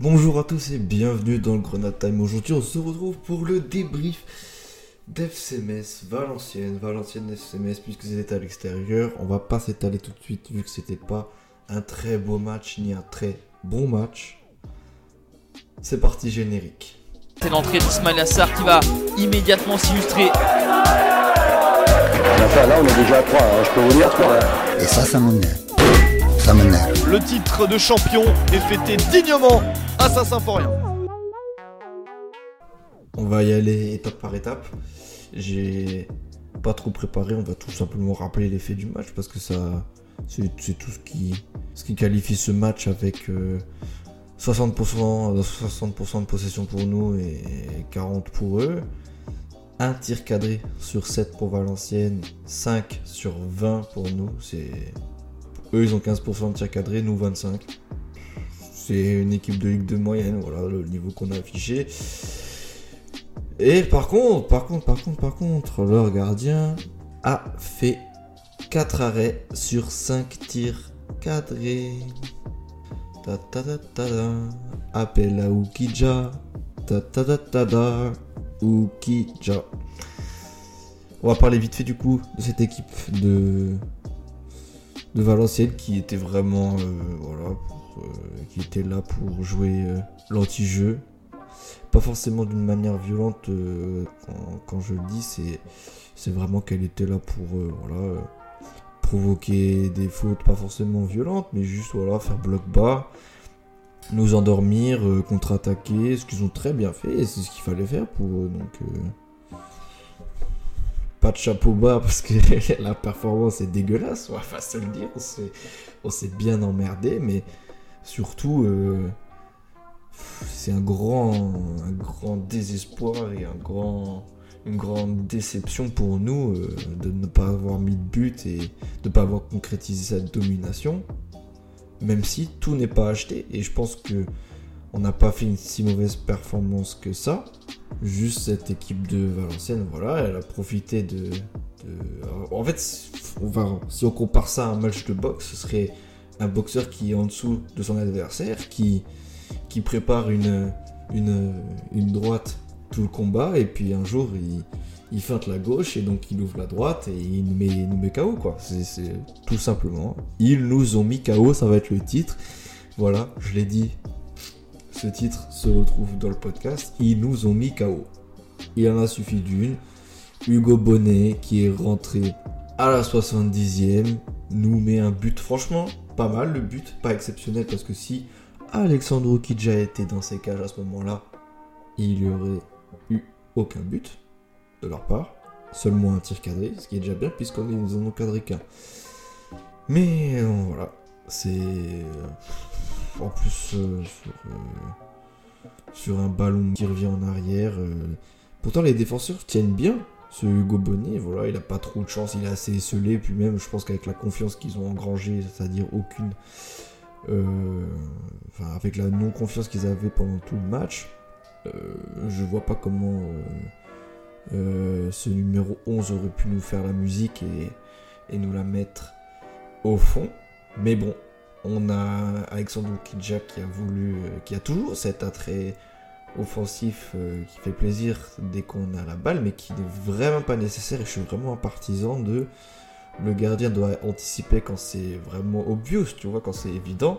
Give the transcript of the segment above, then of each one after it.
Bonjour à tous et bienvenue dans le Grenade Time. Aujourd'hui, on se retrouve pour le débrief d'FCMS Valenciennes. Valenciennes FCMS, puisque c'était à l'extérieur. On va pas s'étaler tout de suite vu que c'était pas un très beau match ni un très bon match. C'est parti générique. C'est l'entrée d'Ismail Assar qui va immédiatement s'illustrer. Enfin, là, on est déjà à 3, hein, je peux vous dire 3. Et ça, ça m'énerve. Ça m'énerve. Le titre de champion est fêté dignement à Saint-Symphorien. On va y aller étape par étape. J'ai pas trop préparé, on va tout simplement rappeler les faits du match parce que c'est tout ce qui, qualifie ce match avec euh, 60%, 60 de possession pour nous et 40% pour eux. Un tir cadré sur 7 pour Valenciennes, 5 sur 20 pour nous. C'est eux ils ont 15% de tir cadré, nous 25. C'est une équipe de Ligue de moyenne, voilà le niveau qu'on a affiché. Et par contre, par contre, par contre, par contre, leur gardien a fait 4 arrêts sur 5 tirs cadrés. Ta ta ta ta. Appel à Ukija. Ta ta ta ta ta. Ukija. On va parler vite fait du coup de cette équipe de de Valenciennes qui était vraiment euh, voilà euh, qui était là pour jouer euh, l'anti-jeu. Pas forcément d'une manière violente quand, je le dis c'est vraiment qu'elle était là pour voilà provoquer des fautes pas forcément violentes mais juste voilà faire bloc bas nous endormir contre-attaquer ce qu'ils ont très bien fait et c'est ce qu'il fallait faire pour eux donc pas de chapeau bas parce que la performance est dégueulasse on va pas se le dire on s'est bien emmerdé mais surtout euh, c'est un grand, un grand désespoir et un grand, une grande déception pour nous euh, de ne pas avoir mis de but et de ne pas avoir concrétisé cette domination. Même si tout n'est pas acheté et je pense que on n'a pas fait une si mauvaise performance que ça. Juste cette équipe de Valenciennes, voilà, elle a profité de. En fait, si on compare ça à un match de boxe, ce serait un boxeur qui est en dessous de son adversaire, qui, qui prépare une, une, une droite tout le combat, et puis un jour il, feinte la gauche, et donc il ouvre la droite, et il nous met, nous met KO, quoi. C'est c'est tout simplement. Ils nous ont mis KO, ça va être le titre. Voilà, je l'ai dit. Ce titre se retrouve dans le podcast. Ils nous ont mis KO. Il en a suffi d'une. Hugo Bonnet, qui est rentré à la 70e, nous met un but. Franchement, pas mal le but, pas exceptionnel, parce que si Alexandro Kidja était dans ces cages à ce moment-là, il y aurait eu aucun but de leur part, seulement un tir cadré, ce qui est déjà bien puisqu'on nous en ont cadré qu'un. Mais euh, voilà, c'est euh, en plus euh, sur, euh, sur un ballon qui revient en arrière. euh, pourtant les défenseurs tiennent bien. Ce Hugo Bonnet, voilà, il a pas trop de chance, il est assez esselé, puis même je pense qu'avec la confiance qu'ils ont engrangée, c'est-à-dire aucune enfin, avec la non-confiance qu'ils avaient pendant tout le match, je vois pas comment ce numéro 11 aurait pu nous faire la musique et nous la mettre au fond. Mais bon, on a Alexandre Kidja qui a voulu, euh, qui a toujours cet attrait offensif euh, qui fait plaisir dès qu'on a la balle, mais qui n'est vraiment pas nécessaire. Et je suis vraiment un partisan de le gardien doit anticiper quand c'est vraiment obvious, tu vois, quand c'est évident,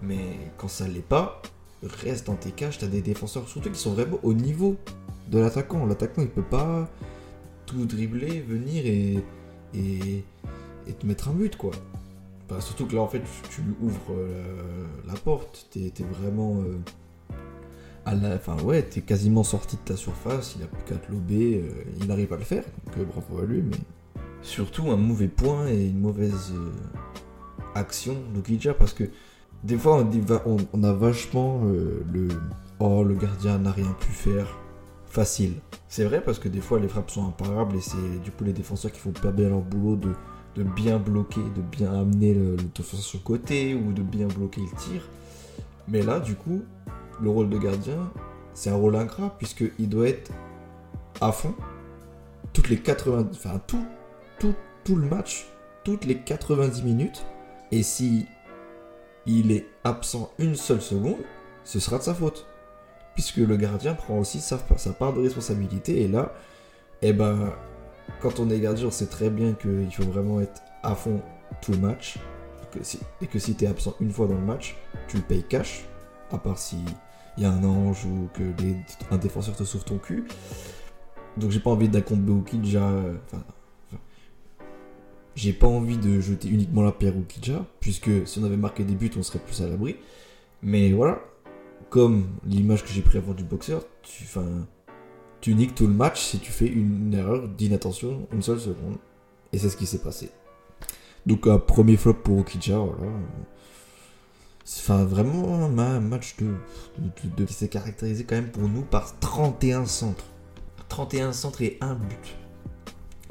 mais quand ça l'est pas, reste dans tes cages, t'as des défenseurs surtout qui sont vraiment au niveau de l'attaquant. L'attaquant il peut pas tout dribbler, venir et te mettre un but quoi. Surtout que là en fait tu, lui ouvres euh, la porte, t'es vraiment euh, à la, enfin ouais, t'es quasiment sorti de ta surface, il a plus qu'à te lober, euh, il arrive à le faire, donc euh, bravo à lui, mais surtout un mauvais point et une mauvaise action d'Okidja parce que des fois on, on- a vachement le oh le gardien n'a rien pu faire. Facile. C'est vrai parce que des fois les frappes sont imparables et c'est du coup les défenseurs qui font pas bien leur boulot de, de bien bloquer, de bien amener le, sur le côté ou de bien bloquer le tir. Mais là du coup le rôle de gardien c'est un rôle ingrat puisqu'il doit être à fond toutes les 80 enfin tout tout, tout le match, toutes les 90 minutes. Et si il est absent une seule seconde, ce sera de sa faute. Puisque le gardien prend aussi sa, sa part de responsabilité. Et là, eh ben, quand on est gardien, on sait très bien qu'il faut vraiment être à fond tout le match. Et que si tu es absent une fois dans le match, tu le payes cash. À part si il y a un ange ou que un défenseur te sauve ton cul. Donc j'ai pas envie d'un compte Beukidja. euh, Enfin, j'ai pas envie de jeter uniquement la pierre au Kidja, puisque si on avait marqué des buts, on serait plus à l'abri. Mais voilà, comme l'image que j'ai pris avant du boxeur, tu, enfin, tu niques tout le match si tu fais une erreur d'inattention une seule seconde. Et c'est ce qui s'est passé. Donc un premier flop pour Okidja, voilà. Enfin, vraiment un match de, qui s'est caractérisé quand même pour nous par 31 centres. 31 centres et un but.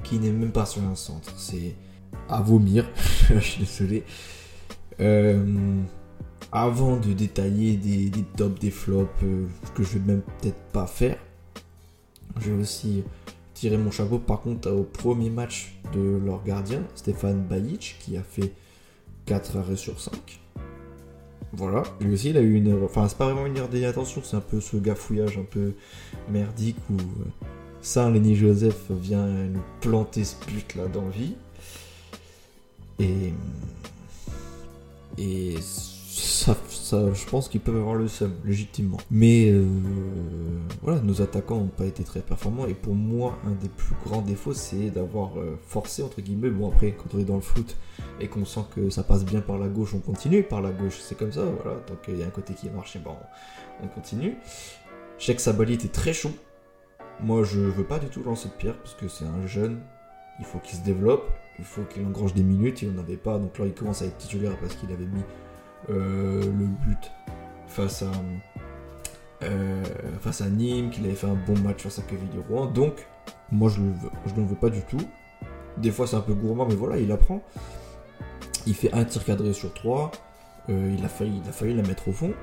Qui n'est même pas sur un centre. C'est à vomir. Je suis désolé. Euh, avant de détailler des, des tops, des flops, euh, que je vais même peut-être pas faire, je vais aussi tirer mon chapeau par contre au premier match de leur gardien, Stéphane Bajic, qui a fait 4 arrêts sur 5. Voilà, lui aussi il a eu une erreur, enfin c'est pas vraiment une erreur d'inattention, c'est un peu ce gafouillage un peu merdique où euh, Saint Lenny Joseph vient nous planter ce but là d'envie. Et. Et ça, je pense qu'ils peuvent avoir le seum, légitimement. Mais euh, voilà, nos attaquants n'ont pas été très performants. Et pour moi, un des plus grands défauts, c'est d'avoir euh, forcé, entre guillemets. Bon, après, quand on est dans le foot et qu'on sent que ça passe bien par la gauche, on continue par la gauche. C'est comme ça, voilà. Donc il y a un côté qui marche, et bon, on continue. Je sais que Sabali était très chaud. Moi, je veux pas du tout lancer de pierre parce que c'est un jeune. Il faut qu'il se développe, il faut qu'il engrange des minutes. Il n'en avait pas, donc là, il commence à être titulaire parce qu'il avait mis euh, le but face à euh, face à Nîmes, qu'il avait fait un bon match face à Kevin Rouen. Donc, moi, je ne le veux pas du tout. Des fois, c'est un peu gourmand, mais voilà, il apprend. Il fait un tir cadré sur trois. Euh, il, a failli, la mettre au fond.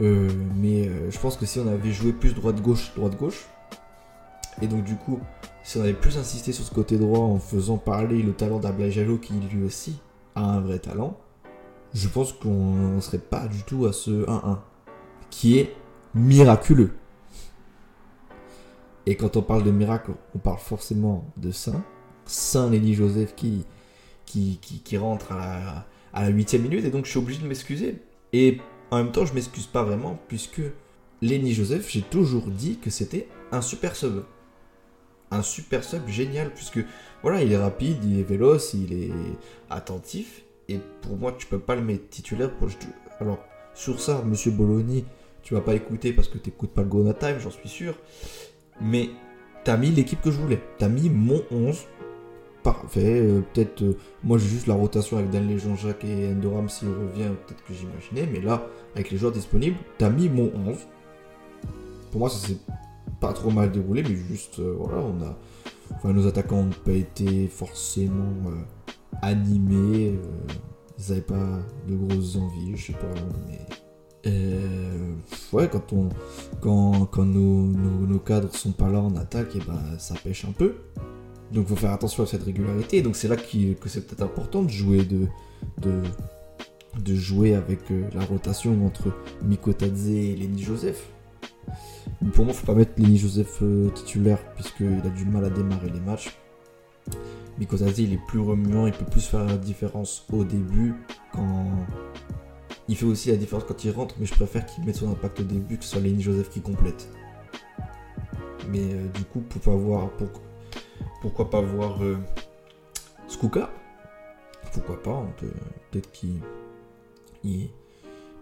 Mais je pense que si on avait joué plus droite-gauche, droite-gauche, et donc du coup, si on avait plus insisté sur ce côté droit en faisant parler le talent d'Ablajalo qui lui aussi a un vrai talent, je pense qu'on serait pas du tout à ce 1-1, qui est miraculeux. Et quand on parle de miracle, on parle forcément de Saint. Saint Lenny Joseph qui, qui, qui, qui rentre à la, 8 minute, et donc je suis obligé de m'excuser. Et en même temps, je m'excuse pas vraiment, puisque Lenny Joseph, j'ai toujours dit que c'était un super sub. Un super sub génial, puisque voilà, il est rapide, il est véloce, il est attentif, et pour moi, tu peux pas le mettre titulaire. Pour... Alors, sur ça, monsieur Bologna, tu vas pas écouter parce que tu n'écoutes pas le Gona Time, j'en suis sûr. Mais tu as mis l'équipe que je voulais. Tu as mis mon 11. Parfait. Euh, peut-être, euh, moi j'ai juste la rotation avec Daniel Jean-Jacques et Endoram s'il revient, peut-être que j'imaginais. Mais là, avec les joueurs disponibles, tu as mis mon 11. Pour moi, ça s'est pas trop mal déroulé, mais juste, euh, voilà, on a. Enfin, nos attaquants n'ont pas été forcément animés. ils n'avaient pas de grosses envies, je sais pas, mais. Euh, ouais, quand, on, quand, quand nos, nos, nos, cadres sont pas là en attaque, et ben, ça pêche un peu. Donc faut faire attention à cette régularité. Donc c'est là que c'est peut-être important de jouer, de, de, de jouer avec euh, la rotation entre Mikotadze et Lenny Joseph. Pour moi, faut pas mettre Lenny Joseph euh, titulaire puisqu'il a du mal à démarrer les matchs. Mikotadze il est plus remuant, il peut plus faire la différence au début quand il fait aussi la différence quand il rentre, mais je préfère qu'il mette son impact au début, que ce soit Lenny Joseph qui complète. Mais euh, du coup, pour pas voir, pour, pourquoi pas voir euh, Pourquoi pas peut, Peut-être qu'il il,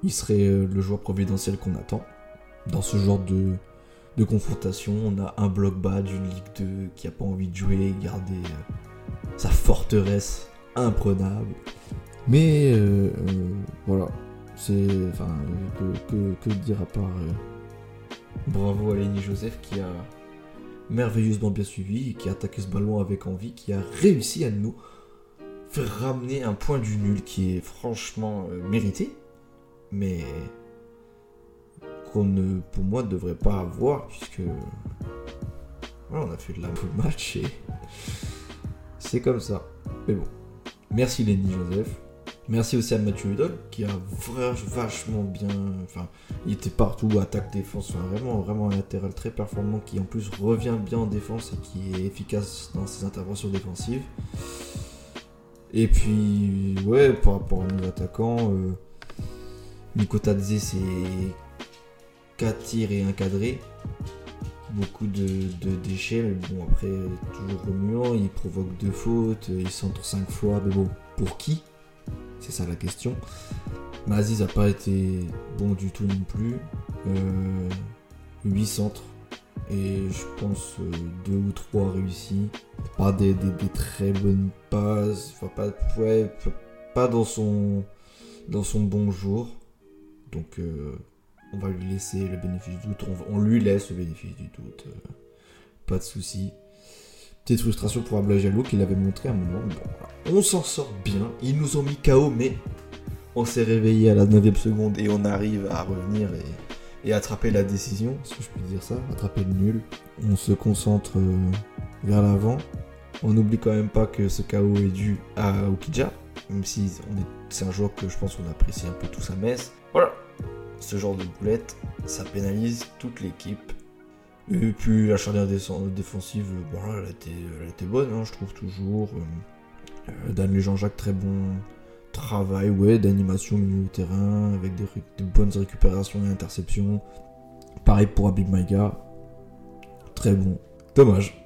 il serait euh, le joueur providentiel qu'on attend. Dans ce genre de, de confrontation, on a un bloc bas d'une Ligue 2 qui a pas envie de jouer, garder euh, sa forteresse imprenable. Mais euh, voilà, c'est. Enfin, que, que, dire à part. Euh, bravo à Lenny Joseph qui a merveilleusement bien suivi, qui a attaqué ce ballon avec envie, qui a réussi à nous faire ramener un point du nul qui est franchement euh, mérité, mais qu'on ne, pour moi, devrait pas avoir, puisque. Voilà, on a fait de la bonne match et. C'est comme ça. Mais bon. Merci Lenny Joseph. Merci aussi à Mathieu Hudol qui a vachement bien. Enfin, il était partout, attaque, défense. Vraiment, vraiment un latéral très performant qui en plus revient bien en défense et qui est efficace dans ses interventions défensives. Et puis, ouais, par rapport à nos attaquants, euh, Nico Tadze, c'est 4 tirs et un cadré. Beaucoup de, déchets, mais bon, après, toujours remuant. Il provoque deux fautes, il centre 5 fois, mais bon, pour qui? C'est ça la question. Maziz n'a pas été bon du tout non plus. 8 euh, centres. Et je pense 2 euh, ou 3 réussis. Pas des, très bonnes passes. Enfin, pas, pas dans son, dans son bon jour. Donc euh, on va lui laisser le bénéfice du doute. On, lui laisse le bénéfice du doute. pas de souci. Petite frustration pour Ablajalou qui l'avait montré à un moment. On s'en sort bien. Ils nous ont mis KO, mais on s'est réveillé à la 9ème seconde et on arrive à revenir et, attraper la décision, si je puis dire ça, attraper le nul. On se concentre euh, vers l'avant. On n'oublie quand même pas que ce KO est dû à Okija, même si c'est un joueur que je pense qu'on apprécie un peu tous à Metz. Voilà, ce genre de boulette, ça pénalise toute l'équipe. Et puis la charnière défensive, elle, a été, bonne, hein, je trouve toujours. Euh, euh, Dan Jean-Jacques, très bon travail ouais, d'animation au milieu du terrain, avec des, bonnes récupérations et interceptions. Pareil pour Abib Maïga. Très bon. Dommage.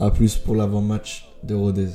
A plus pour l'avant-match de Rodez.